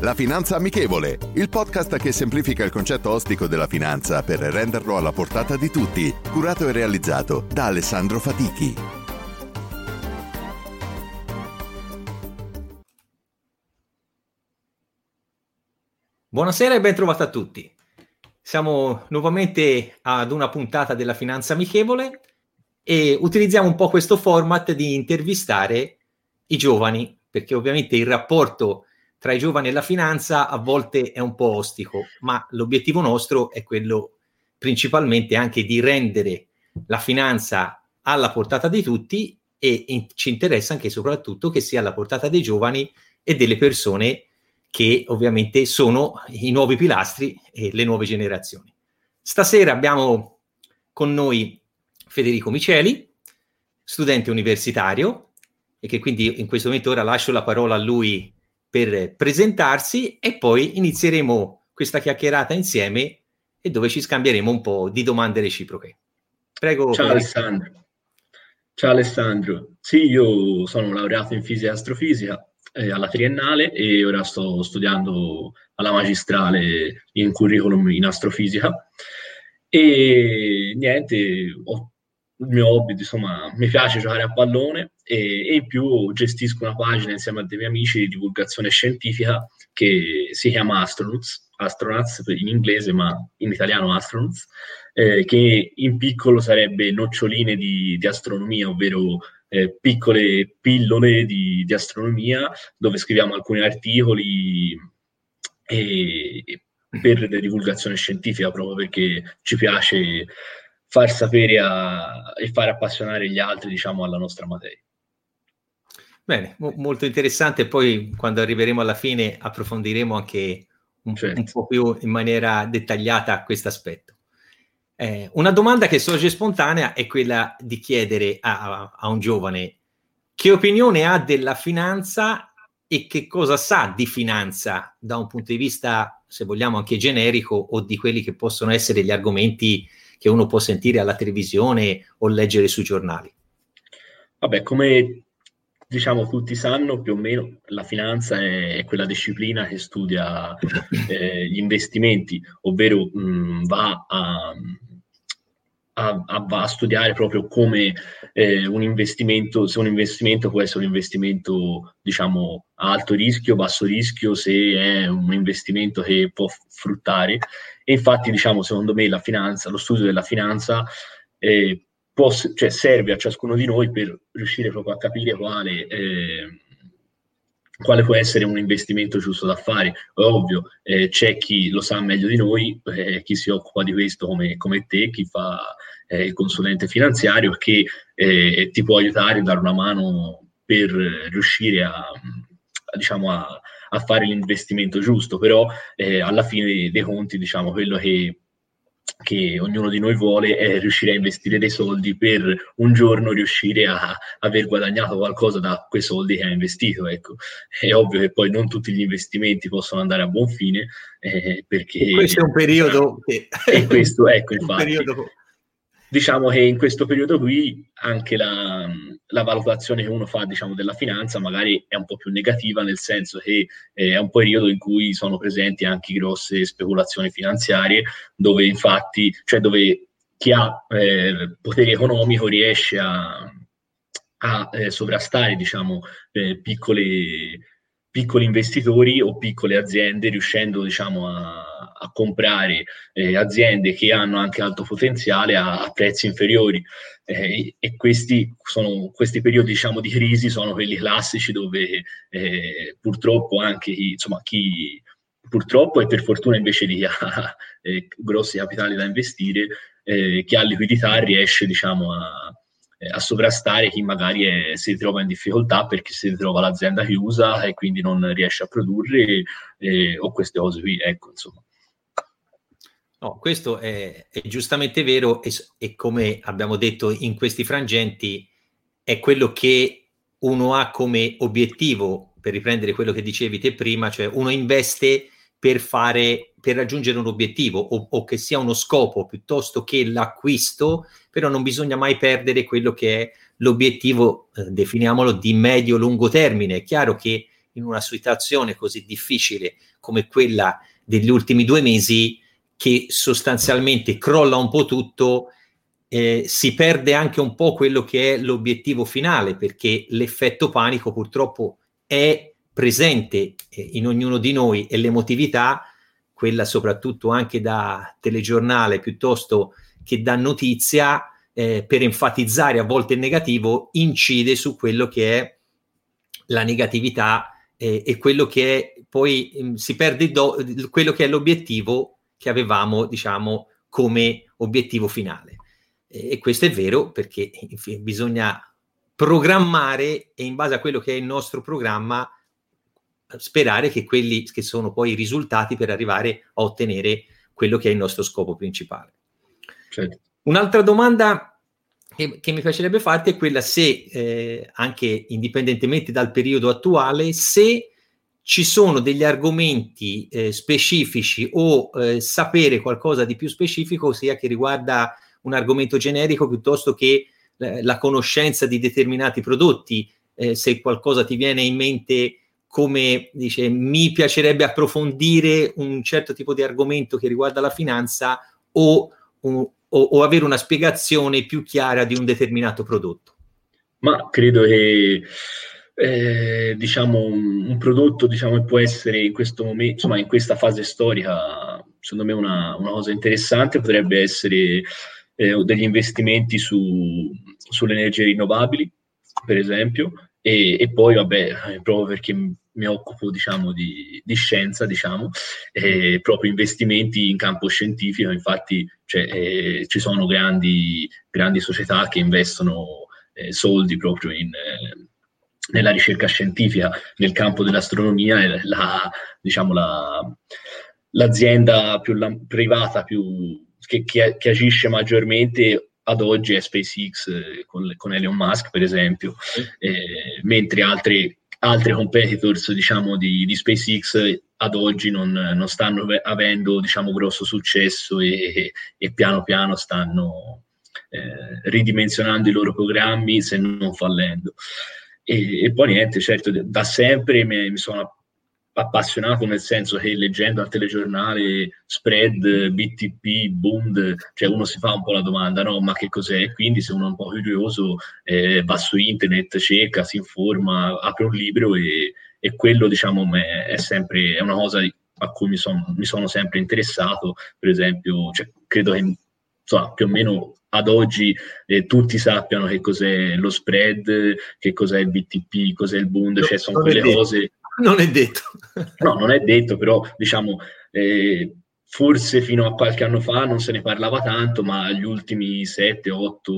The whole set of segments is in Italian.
La Finanza Amichevole, il podcast che semplifica il concetto ostico della finanza per renderlo alla portata di tutti, curato e realizzato da Alessandro Fatichi. Buonasera e ben trovati a tutti. Siamo nuovamente ad una puntata della Finanza Amichevole e utilizziamo un po' questo format di intervistare i giovani, perché ovviamente il rapporto tra i giovani e la finanza a volte è un po' ostico, ma l'obiettivo nostro è quello principalmente anche di rendere la finanza alla portata di tutti e in, ci interessa anche e soprattutto che sia alla portata dei giovani e delle persone che ovviamente sono i nuovi pilastri e le nuove generazioni. Stasera abbiamo con noi Federico Miceli, studente universitario e che quindi in questo momento ora lascio la parola a lui per presentarsi e poi inizieremo questa chiacchierata insieme e dove ci scambieremo un po' di domande reciproche. Prego. Ciao Alessandro. Ciao Alessandro. Sì, io sono laureato in fisica e astrofisica eh, alla triennale e ora sto studiando alla magistrale in curriculum in astrofisica. E niente, ho il mio hobby, insomma, mi piace giocare a pallone e, e, in più gestisco una pagina insieme a dei miei amici di divulgazione scientifica che si chiama Astronauts, Astronauts in inglese ma in italiano Astronauts, eh, che in piccolo sarebbe noccioline di, di astronomia, ovvero eh, piccole pillole di, di, astronomia dove scriviamo alcuni articoli e, per divulgazione scientifica proprio perché ci piace far sapere a, e far appassionare gli altri, diciamo, alla nostra materia. Bene, mo- molto interessante. Poi quando arriveremo alla fine approfondiremo anche un, certo. un po' più in maniera dettagliata questo aspetto. Eh, una domanda che sorge spontanea è quella di chiedere a, a, un giovane che opinione ha della finanza e che cosa sa di finanza da un punto di vista, se vogliamo, anche generico o di quelli che possono essere gli argomenti che uno può sentire alla televisione o leggere sui giornali? Vabbè, come diciamo tutti sanno, più o meno la finanza è, quella disciplina che studia eh, gli investimenti, ovvero mh, va a, a, a, a, studiare proprio come eh, un investimento, se un investimento può essere un investimento diciamo a alto rischio, basso rischio, se è un investimento che può fruttare e infatti, diciamo, secondo me la finanza, lo studio della finanza eh, può, cioè, serve a ciascuno di noi per riuscire proprio a capire quale, eh, quale può essere un investimento giusto da fare. È ovvio, eh, c'è chi lo sa meglio di noi, eh, chi si occupa di questo come, come te, chi fa eh, il consulente finanziario, che eh, ti può aiutare, dare una mano per riuscire a, a diciamo, a a fare l'investimento giusto, però eh, alla fine dei conti, diciamo, quello che, che ognuno di noi vuole è riuscire a investire dei soldi per un giorno riuscire a aver guadagnato qualcosa da quei soldi che ha investito. Ecco. È ovvio che poi non tutti gli investimenti possono andare a buon fine, eh, perché... Questo è un periodo... Che... E questo, ecco, infatti... Periodo diciamo che in questo periodo qui anche la, la valutazione che uno fa diciamo, della finanza magari è un po' più negativa, nel senso che eh, è un periodo in cui sono presenti anche grosse speculazioni finanziarie, dove infatti, cioè dove chi ha eh, potere economico riesce a, a eh, sovrastare diciamo, eh, piccole piccoli investitori o piccole aziende riuscendo diciamo, a, a comprare eh, aziende che hanno anche alto potenziale a, a prezzi inferiori. Eh, e questi, sono, questi periodi diciamo, di crisi sono quelli classici dove eh, purtroppo anche insomma, chi purtroppo e per fortuna invece di ha eh, grossi capitali da investire eh, chi ha liquidità riesce diciamo, a eh, a sovrastare chi magari è, si trova in difficoltà perché si trova l'azienda chiusa e quindi non riesce a produrre eh, o queste cose qui, ecco, insomma. No, questo è, è giustamente vero e, e, come abbiamo detto in questi frangenti è quello che uno ha come obiettivo, per riprendere quello che dicevi te prima, cioè uno investe per fare, per raggiungere un obiettivo o, o che sia uno scopo piuttosto che l'acquisto, però non bisogna mai perdere quello che è l'obiettivo, eh, definiamolo, di medio-lungo termine. È chiaro che in una situazione così difficile come quella degli ultimi due mesi, che sostanzialmente crolla un po' tutto, eh, si perde anche un po' quello che è l'obiettivo finale, perché l'effetto panico purtroppo è presente eh, in ognuno di noi e l'emotività, quella soprattutto anche da telegiornale piuttosto che da notizia, eh, per enfatizzare a volte il negativo, incide su quello che è la negatività eh, e quello che è poi mh, mm, si perde do, quello che è l'obiettivo che avevamo, diciamo, come obiettivo finale. E questo è vero perché bisogna programmare e in base a quello che è il nostro programma sperare che quelli che sono poi i risultati per arrivare a ottenere quello che è il nostro scopo principale. Certo. Un'altra domanda che, che, mi piacerebbe farti è quella se, eh, anche indipendentemente dal periodo attuale, se ci sono degli argomenti eh, specifici o eh, sapere qualcosa di più specifico, sia che riguarda un argomento generico piuttosto che eh, la conoscenza di determinati prodotti, eh, se qualcosa ti viene in mente come dice mi piacerebbe approfondire un certo tipo di argomento che riguarda la finanza o, o, o avere una spiegazione più chiara di un determinato prodotto. Ma credo che eh, diciamo, un, un, prodotto diciamo, che può essere in questo momento, insomma, in questa fase storica, secondo me una, una cosa interessante potrebbe essere eh, degli investimenti su, sulle energie rinnovabili, per esempio, e, e, poi, vabbè, proprio perché mi occupo, diciamo, di, di scienza, diciamo, eh, proprio investimenti in campo scientifico, infatti cioè, eh, ci sono grandi, grandi società che investono eh, soldi proprio in nella ricerca scientifica nel campo dell'astronomia la, diciamo, la, l'azienda più la, privata più, che, che, che, agisce maggiormente ad oggi è SpaceX eh, con, con, Elon Musk per esempio. Eh, mentre altri, altri competitors diciamo, di, di, SpaceX ad oggi non, non stanno avendo diciamo, grosso successo e, e piano piano stanno eh, ridimensionando i loro programmi se non fallendo. E, e, poi niente, certo, da sempre mi, mi, sono appassionato nel senso che leggendo al telegiornale spread, BTP, Bund, cioè uno si fa un po' la domanda, no, ma che cos'è? Quindi se uno è un po' curioso eh, va su internet, cerca, si informa, apre un libro e, e quello diciamo è, sempre è una cosa a cui mi, son, mi sono sempre interessato, per esempio, cioè, credo che insomma, più o meno ad oggi eh, tutti sappiano che cos'è lo spread, che cos'è il BTP, cos'è il Bund, cioè sono quelle cose... Non è detto. no, non è detto, però diciamo, eh, forse fino a qualche anno fa non se ne parlava tanto, ma gli ultimi 7, 8,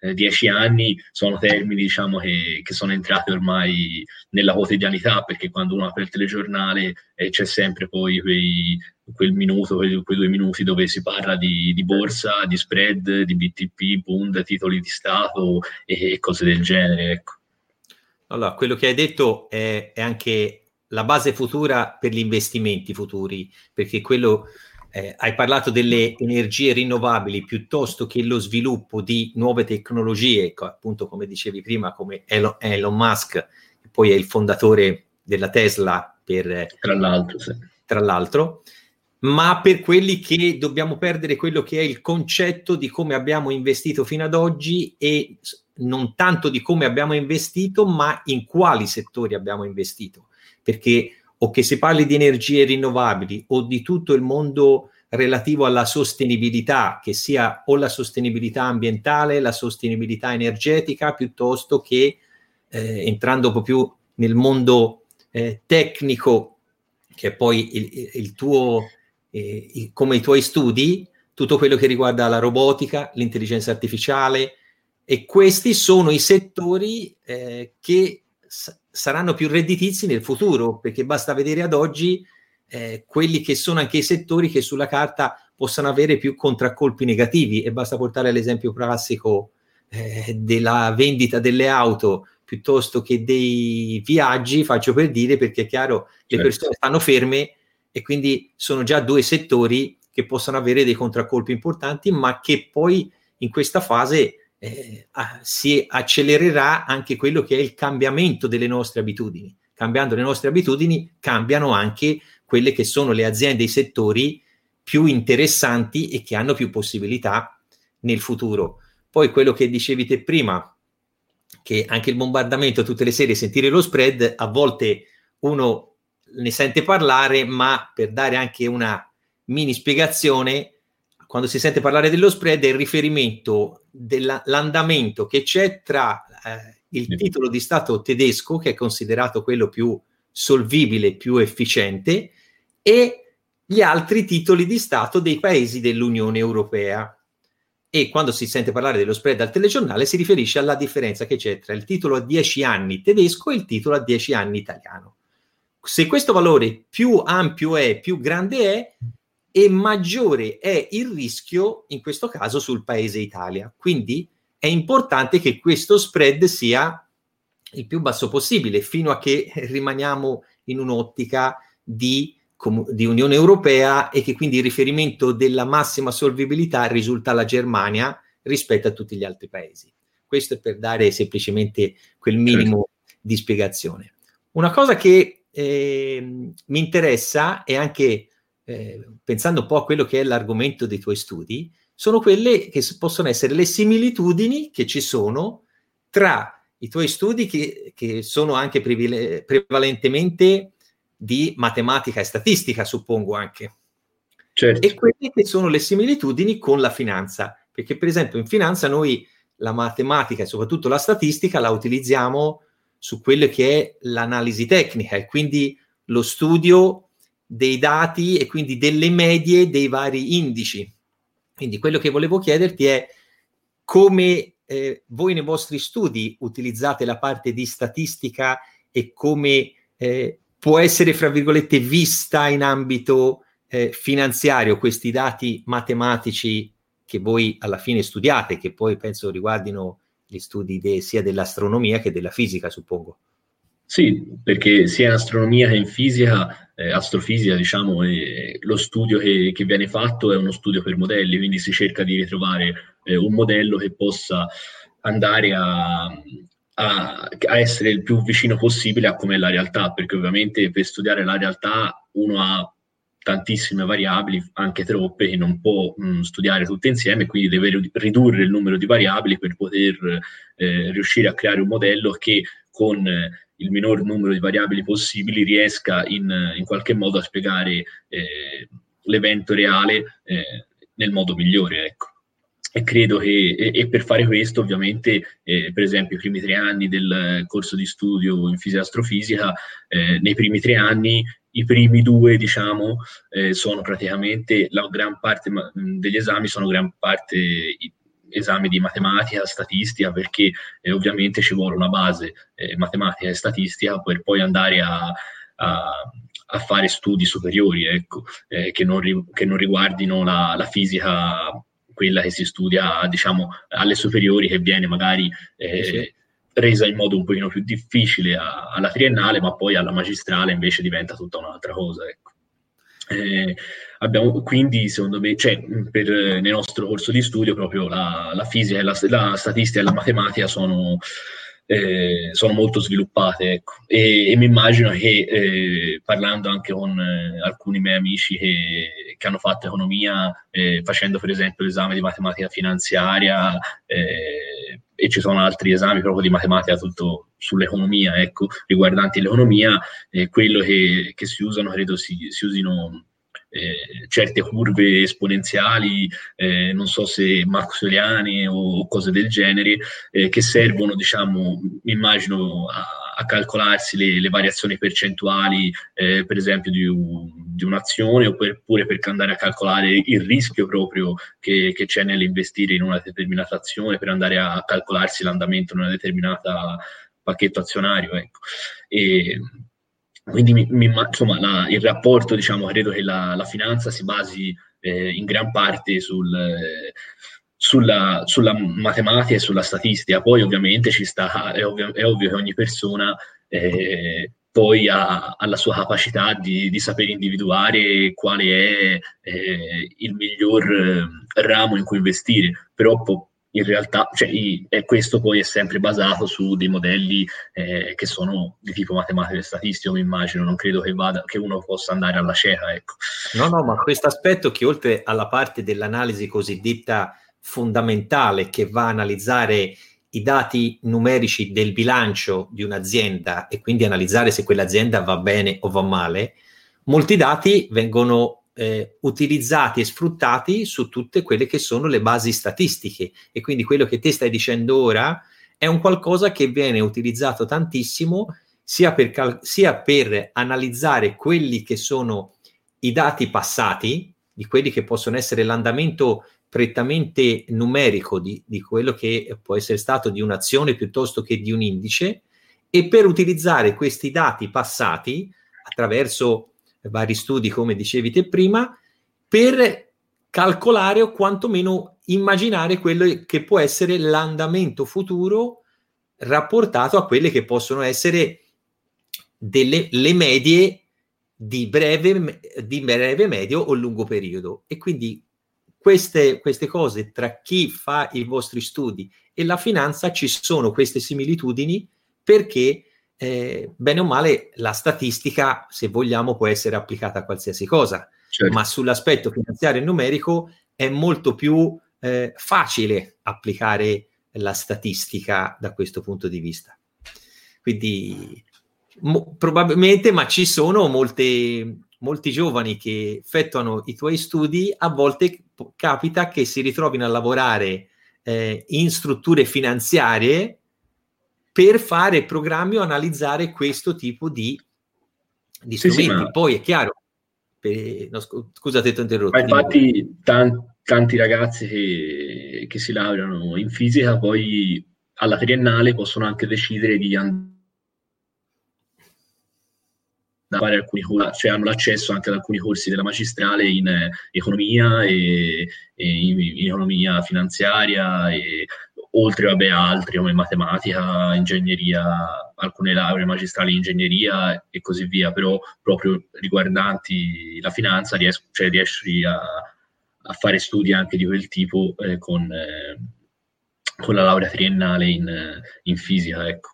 eh, 10 anni sono termini diciamo, che, che, sono entrati ormai nella quotidianità, perché quando uno apre il telegiornale eh, c'è sempre poi quei, quel minuto, quei, quei, due minuti dove si parla di, di, borsa, di spread, di BTP, Bund, titoli di Stato e cose del genere. Ecco. Allora, quello che hai detto è, è anche la base futura per gli investimenti futuri, perché quello eh, hai parlato delle energie rinnovabili piuttosto che lo sviluppo di nuove tecnologie, appunto come dicevi prima, come Elon, Elon Musk, che poi è il fondatore della Tesla per, tra l'altro, sì. tra l'altro ma per quelli che dobbiamo perdere quello che è il concetto di come abbiamo investito fino ad oggi e non tanto di come abbiamo investito, ma in quali settori abbiamo investito. Perché o che si parli di energie rinnovabili o di tutto il mondo relativo alla sostenibilità, che sia o la sostenibilità ambientale, la sostenibilità energetica, piuttosto che eh, entrando più nel mondo eh, tecnico, che è poi il, il tuo eh, come i tuoi studi, tutto quello che riguarda la robotica, l'intelligenza artificiale, E questi sono i settori eh, che s- saranno più redditizi nel futuro, perché basta vedere ad oggi eh, quelli che sono anche i settori che sulla carta possano avere più contraccolpi negativi e basta portare l'esempio classico eh, della vendita delle auto piuttosto che dei viaggi, faccio per dire perché è chiaro le certo. persone stanno ferme e quindi sono già due settori che possono avere dei contraccolpi importanti, ma che poi in questa fase eh, si accelererà anche quello che è il cambiamento delle nostre abitudini. Cambiando le nostre abitudini, cambiano anche quelle che sono le aziende, i settori più interessanti e che hanno più possibilità nel futuro. Poi quello che dicevi te prima, che anche il bombardamento tutte le sere, sentire lo spread, a volte uno ne sente parlare, ma per dare anche una mini spiegazione, quando si sente parlare dello spread è il riferimento dell'andamento che c'è tra eh, il titolo di Stato tedesco, che è considerato quello più solvibile, più efficiente, e gli altri titoli di Stato dei paesi dell'Unione Europea. E quando si sente parlare dello spread al telegiornale si riferisce alla differenza che c'è tra il titolo a 10 anni tedesco e il titolo a 10 anni italiano. Se questo valore più ampio è, più grande è, e maggiore è il rischio, in questo caso, sul paese Italia. Quindi è importante che questo spread sia il più basso possibile, fino a che rimaniamo in un'ottica di di Unione Europea e che quindi il riferimento della massima solvibilità risulta alla Germania rispetto a tutti gli altri paesi. Questo è per dare semplicemente quel minimo di spiegazione. Una cosa che eh, mi interessa e anche eh, pensando un po' a quello che è l'argomento dei tuoi studi, sono quelle che possono essere le similitudini che ci sono tra i tuoi studi che, che sono anche prevale- prevalentemente di matematica e statistica, suppongo anche. Certo. E quelle che sono le similitudini con la finanza, perché per esempio in finanza noi la matematica e soprattutto la statistica la utilizziamo su quello che è l'analisi tecnica e quindi lo studio dei dati e quindi delle medie dei vari indici. Quindi quello che volevo chiederti è come eh, voi nei vostri studi utilizzate la parte di statistica e come eh, può essere, fra virgolette, vista in ambito eh, finanziario, questi dati matematici che voi alla fine studiate, che poi penso riguardino gli studi de, sia dell'astronomia che della fisica, suppongo. Sì, perché sia in astronomia che in fisica, eh, astrofisica, diciamo, eh, lo studio che, che, viene fatto è uno studio per modelli, quindi si cerca di ritrovare eh, un modello che possa andare a, a, a, essere il più vicino possibile a com'è la realtà, perché ovviamente per studiare la realtà uno ha tantissime variabili, anche troppe, che non può mh, studiare tutte insieme, quindi deve ridurre il numero di variabili per poter eh, riuscire a creare un modello che con eh, il minor numero di variabili possibili riesca in, in qualche modo a spiegare eh, l'evento reale eh, nel modo migliore. Ecco e credo che e, e per fare questo ovviamente eh, per esempio i primi tre anni del corso di studio in fisica astrofisica eh, nei primi tre anni i primi due diciamo eh, sono praticamente la gran parte degli esami sono gran parte esami di matematica, statistica, perché eh, ovviamente ci vuole una base eh, matematica e statistica per poi andare a, a, a fare studi superiori, ecco, eh, che, non ri, che, non riguardino la, la fisica quella che si studia, diciamo, alle superiori, che viene magari eh, sì. resa in modo un pochino più difficile alla triennale, ma poi alla magistrale invece diventa tutta un'altra cosa. Ecco. Eh, abbiamo, quindi, secondo me, cioè, per, nel nostro corso di studio, proprio la, la fisica, la, la statistica e la matematica sono eh, sono molto sviluppate ecco. e, e mi immagino che eh, parlando anche con eh, alcuni miei amici che, che hanno fatto economia eh, facendo per esempio l'esame di matematica finanziaria eh, e ci sono altri esami proprio di matematica tutto sull'economia ecco, riguardanti l'economia eh, quello che, che, si usano credo si, si usino eh, certe curve esponenziali, eh, non so se maxwelliane o cose del genere, eh, che servono, diciamo, immagino, a, a calcolarsi le, le, variazioni percentuali, eh, per esempio, di, un, di, un'azione, oppure per andare a calcolare il rischio proprio che, che, c'è nell'investire in una determinata azione, per andare a calcolarsi l'andamento in una determinata pacchetto azionario. Ecco. E, quindi mi, mi, insomma, la, il rapporto, diciamo, credo che la, la finanza si basi eh, in gran parte sul, eh, sulla, sulla, matematica e sulla statistica. Poi ovviamente ci sta, è ovvio, è ovvio che ogni persona eh, poi ha, ha, la sua capacità di, di saper individuare quale è eh, il miglior eh, ramo in cui investire, però po- in realtà cioè, i, questo poi è sempre basato su dei modelli eh, che sono di tipo matematico e statistico, mi immagino, non credo che, vada, che uno possa andare alla cieca. Ecco. No, no, ma questo aspetto che oltre alla parte dell'analisi cosiddetta fondamentale che va a analizzare i dati numerici del bilancio di un'azienda e quindi analizzare se quell'azienda va bene o va male, molti dati vengono eh, utilizzati e sfruttati su tutte quelle che sono le basi statistiche. E quindi quello che te stai dicendo ora è un qualcosa che viene utilizzato tantissimo sia per, cal- sia per analizzare quelli che sono i dati passati, di quelli che possono essere l'andamento prettamente numerico di, di quello che può essere stato di un'azione piuttosto che di un indice e per utilizzare questi dati passati attraverso vari studi, come dicevi te prima, per calcolare o quantomeno immaginare quello che può essere l'andamento futuro rapportato a quelle che possono essere delle le medie di breve, di breve, medio o lungo periodo. E quindi queste, queste cose tra chi fa i vostri studi e la finanza ci sono queste similitudini perché eh, bene o male la statistica, se vogliamo, può essere applicata a qualsiasi cosa, certo. ma sull'aspetto finanziario e numerico è molto più eh, facile applicare la statistica da questo punto di vista. Quindi mo, probabilmente, ma ci sono molte, molti giovani che effettuano i tuoi studi, a volte capita che si ritrovino a lavorare eh, in strutture finanziarie per fare programmi o analizzare questo tipo di, di strumenti. Sì, ma... Poi è chiaro, per... no, scusate, ti ho interrotto. Ma infatti tanti, tanti ragazzi che, che, si laureano in fisica poi alla triennale possono anche decidere di andare a fare alcuni corsi, cioè hanno l'accesso anche ad alcuni corsi della magistrale in eh, economia e, e in, in, economia finanziaria e oltre vabbè, altri come matematica, ingegneria, alcune lauree magistrali in ingegneria e così via, però proprio riguardanti la finanza ries- cioè riesci a, a, fare studi anche di quel tipo eh, con, eh, con, la laurea triennale in, in fisica. Ecco.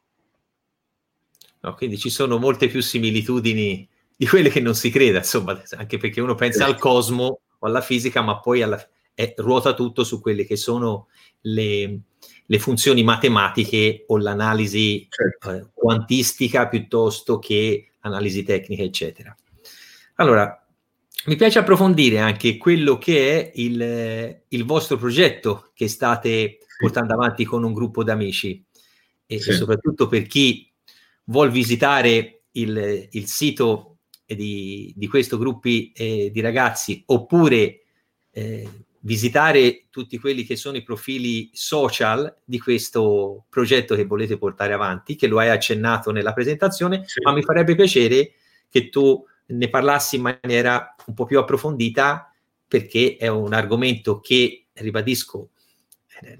No, quindi ci sono molte più similitudini di quelle che non si creda, insomma, anche perché uno pensa al cosmo o alla fisica, ma poi alla, è, ruota tutto su quelle che sono le, le funzioni matematiche o l'analisi certo. eh, quantistica piuttosto che analisi tecnica, eccetera. Allora, mi piace approfondire anche quello che è il, il vostro progetto che state portando avanti con un gruppo d'amici e, sì. soprattutto per chi vuol visitare il, il sito di, di questo gruppo eh, di ragazzi oppure eh, visitare tutti quelli che sono i profili social di questo progetto che volete portare avanti, che lo hai accennato nella presentazione, sì. ma mi farebbe piacere che tu ne parlassi in maniera un po' più approfondita perché è un argomento che, ribadisco, eh,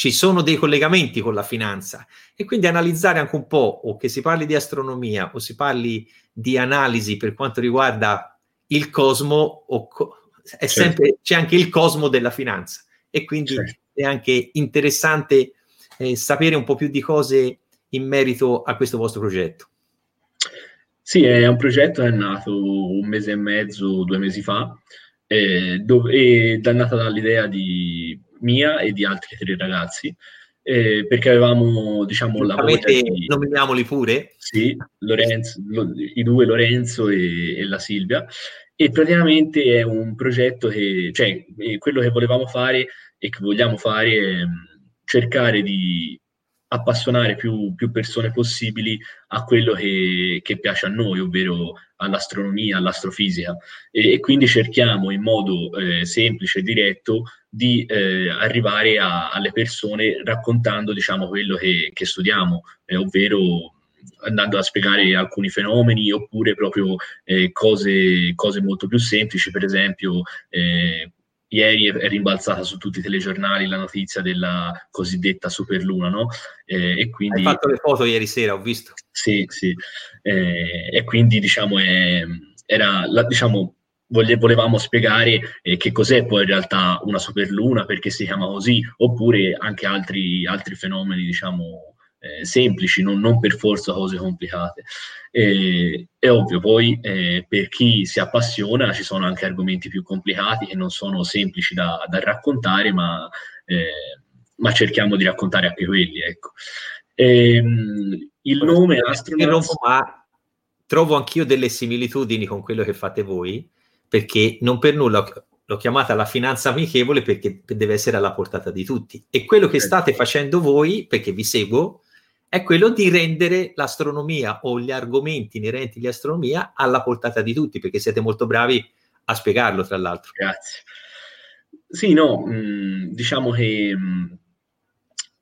ci sono dei collegamenti con la finanza e quindi analizzare anche un po' o che si parli di astronomia o si parli di analisi per quanto riguarda il cosmo o co- è certo. sempre, c'è anche il cosmo della finanza e quindi certo. è anche interessante eh, sapere un po' più di cose in merito a questo vostro progetto. Sì, è un progetto che è nato un mese e mezzo, due mesi fa, eh, dove, ed è nata dall'idea di mia e di altri tre ragazzi, eh, perché avevamo, diciamo, la di... Nominiamoli pure? Sì, Lorenzo, lo, i due Lorenzo e, e, la Silvia, e praticamente è un progetto che, cioè, quello che volevamo fare e che vogliamo fare è mm, cercare di appassionare più, più, persone possibili a quello che, che, piace a noi, ovvero all'astronomia, all'astrofisica. E, e quindi cerchiamo in modo eh, semplice e diretto di eh, arrivare a, alle persone raccontando diciamo, quello che, che studiamo, eh, ovvero andando a spiegare alcuni fenomeni oppure proprio eh, cose, cose, molto più semplici, per esempio eh, ieri è rimbalzata su tutti i telegiornali la notizia della cosiddetta superluna, no? Eh, e quindi... Hai fatto le foto ieri sera, ho visto. Sì, sì. Eh, e quindi, diciamo, è, era, la, diciamo, volevamo spiegare eh, che cos'è poi in realtà una superluna, perché si chiama così, oppure anche altri, altri fenomeni, diciamo, eh, semplici, non, non, per forza cose complicate. E, è ovvio, poi eh, per chi si appassiona ci sono anche argomenti più complicati che non sono semplici da, da raccontare, ma, eh, ma, cerchiamo di raccontare anche quelli. Ecco. Ehm, il nome Astronauts... Ma trovo anch'io delle similitudini con quello che fate voi, perché non per nulla l'ho chiamata la finanza amichevole perché deve essere alla portata di tutti. E quello che state facendo voi, perché vi seguo, è quello di rendere l'astronomia o gli argomenti inerenti all'astronomia alla portata di tutti, perché siete molto bravi a spiegarlo, tra l'altro. Grazie. Sì, no, mh, mm, diciamo che... Mh, mm,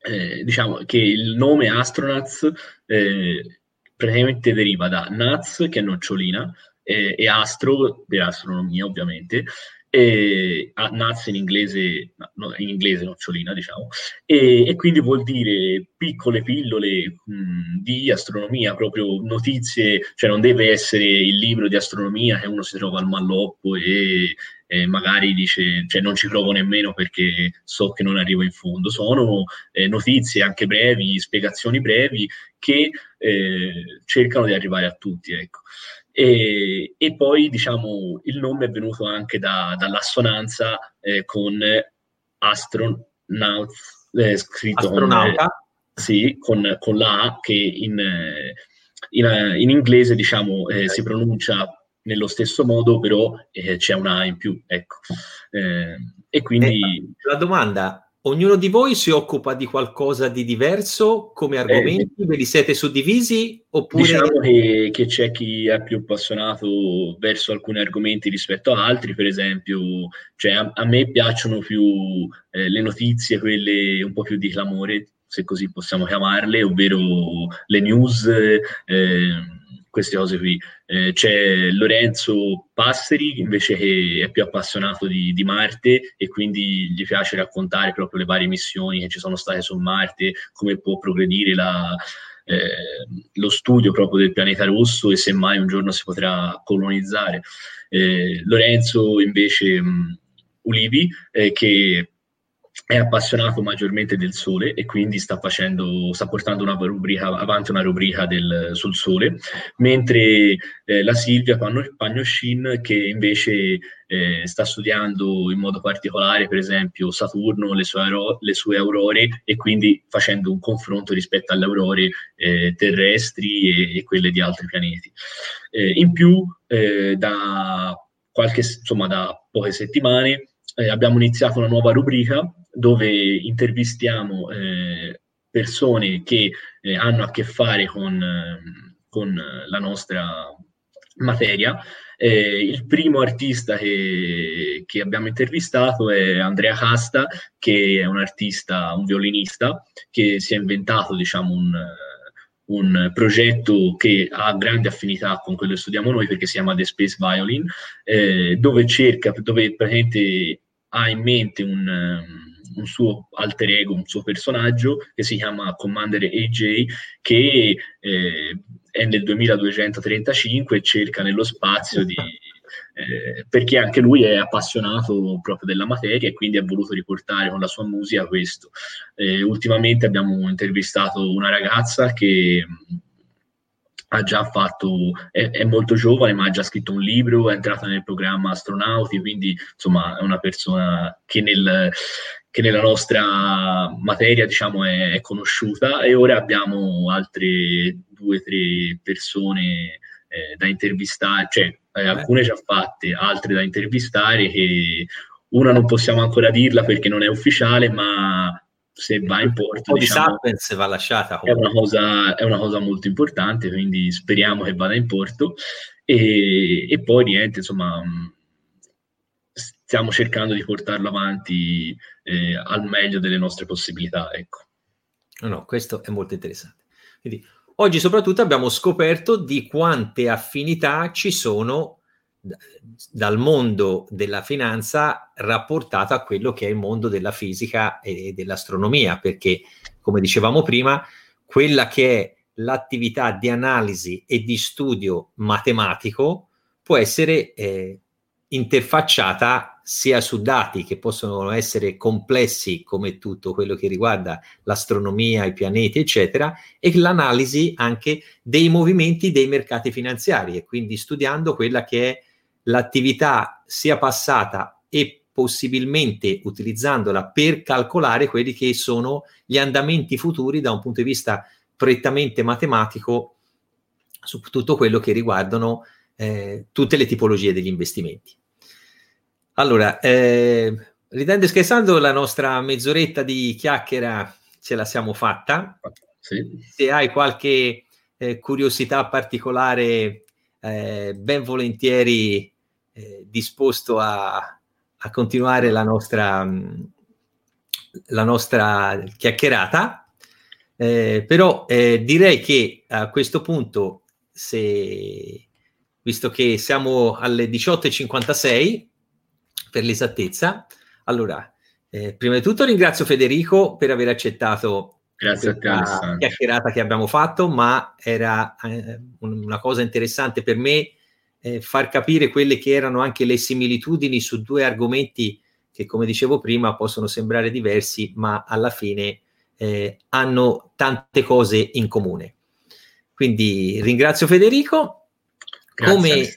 eh, diciamo che il nome Astronauts eh, praticamente deriva da nuts, che è nocciolina, eh, e astro, dell'astronomia ovviamente, e, nuts in inglese, no, in inglese nocciolina diciamo, e, e, quindi vuol dire piccole pillole mh, di astronomia, proprio notizie, cioè non deve essere il libro di astronomia che uno si trova al malloppo e, e magari dice, cioè non ci provo nemmeno perché so che non arrivo in fondo, sono eh, notizie anche brevi, spiegazioni brevi che eh, cercano di arrivare a tutti, ecco. E, e, poi diciamo il nome è venuto anche da, dall'assonanza eh, con astronaut, eh, scritto Astronauta. Con, sì, con, con, la A che in, in, in inglese diciamo eh, si pronuncia nello stesso modo, però eh, c'è una A in più. Ecco. Eh, e quindi... la domanda Ognuno di voi si occupa di qualcosa di diverso come eh, argomenti? Eh, Ve li siete suddivisi? Oppure... Diciamo che, che, c'è chi è più appassionato verso alcuni argomenti rispetto a altri, per esempio, cioè a, a me piacciono più eh, le notizie, quelle un po' più di clamore, se così possiamo chiamarle, ovvero le news. Eh, queste cose qui. Eh, c'è Lorenzo Passeri invece che è più appassionato di, di, Marte e quindi gli piace raccontare proprio le varie missioni che ci sono state su Marte, come può progredire la, eh, lo studio proprio del pianeta rosso e se mai un giorno si potrà colonizzare. Eh, Lorenzo invece mh, Ulivi eh, che è appassionato maggiormente del sole e quindi sta, facendo, sta portando una rubrica, avanti una rubrica del, sul sole, mentre eh, la Silvia Pagnoscin che invece eh, sta studiando in modo particolare per esempio Saturno, le sue, auro- le sue aurore e quindi facendo un confronto rispetto alle aurore eh, terrestri e, e, quelle di altri pianeti. Eh, in più eh, da, qualche, insomma, da poche settimane eh, abbiamo iniziato una nuova rubrica dove intervistiamo eh, persone che eh, hanno a che fare con, con la nostra materia. Eh, il primo artista che, che, abbiamo intervistato è Andrea Casta, che è un artista, un violinista, che si è inventato diciamo, un, un progetto che ha grande affinità con quello che studiamo noi perché si chiama The Space Violin, eh, dove cerca, dove praticamente ha in mente un, un, suo alter ego, un suo personaggio che si chiama Commander AJ, che eh, è nel 2235 e cerca nello spazio di... Eh, perché anche lui è appassionato proprio della materia e quindi ha voluto riportare con la sua musica questo. Eh, ultimamente abbiamo intervistato una ragazza che ha già fatto, è, è, molto giovane, ma ha già scritto un libro, è entrata nel programma Astronauti, quindi insomma è una persona che, nel, che nella nostra materia diciamo è, è, conosciuta e ora abbiamo altre due o tre persone eh, da intervistare, cioè eh, alcune già fatte, altre da intervistare che una non possiamo ancora dirla perché non è ufficiale, ma se va in porto, un diciamo, di va lasciata. È una, cosa, è una, cosa, molto importante, quindi speriamo che vada in porto. E, e poi niente, insomma, stiamo cercando di portarlo avanti eh, al meglio delle nostre possibilità. Ecco. No, no, questo è molto interessante. Quindi, oggi soprattutto abbiamo scoperto di quante affinità ci sono dal mondo della finanza rapportato a quello che è il mondo della fisica e dell'astronomia, perché come dicevamo prima, quella che è l'attività di analisi e di studio matematico può essere eh, interfacciata sia su dati che possono essere complessi come tutto quello che riguarda l'astronomia, i pianeti, eccetera, e l'analisi anche dei movimenti dei mercati finanziari e quindi studiando quella che è l'attività sia passata e possibilmente utilizzandola per calcolare quelli che sono gli andamenti futuri da un punto di vista prettamente matematico su tutto quello che riguardano eh, tutte le tipologie degli investimenti. Allora, eh, ridendo e scherzando, la nostra mezz'oretta di chiacchiera ce la siamo fatta. Sì. Se hai qualche eh, curiosità particolare, eh, ben volentieri eh, disposto a, a, continuare la nostra, mm, la nostra chiacchierata. Eh, però eh, direi che a questo punto, se, visto che siamo alle 18.56 per l'esattezza, allora, eh, prima di tutto ringrazio Federico per aver accettato Grazie la chiacchierata che abbiamo fatto, ma era eh, una cosa interessante per me eh, far capire quelle che erano anche le similitudini su due argomenti che, come dicevo prima, possono sembrare diversi, ma alla fine eh, hanno tante cose in comune. Quindi ringrazio Federico. Grazie come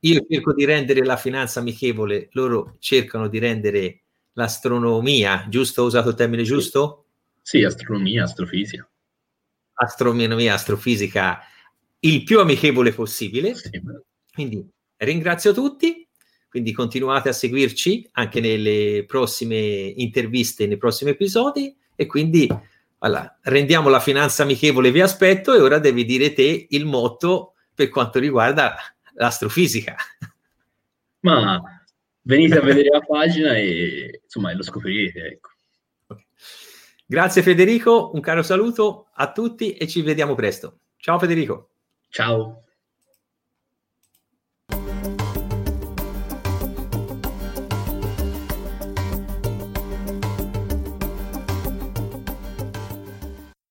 io cerco di rendere la finanza amichevole, loro cercano di rendere l'astronomia, giusto? Ho usato il termine giusto? Sì, astronomia, astrofisica. Astronomia, astrofisica il più amichevole possibile. Sì. Quindi ringrazio tutti, quindi continuate a seguirci anche nelle prossime interviste, nei prossimi episodi e quindi allora, rendiamo la finanza amichevole, vi aspetto e ora devi dire te il motto per quanto riguarda l'astrofisica. Ma venite a vedere la pagina e insomma lo scoprirete. Ecco. Grazie Federico, un caro saluto a tutti e ci vediamo presto. Ciao Federico. Ciao.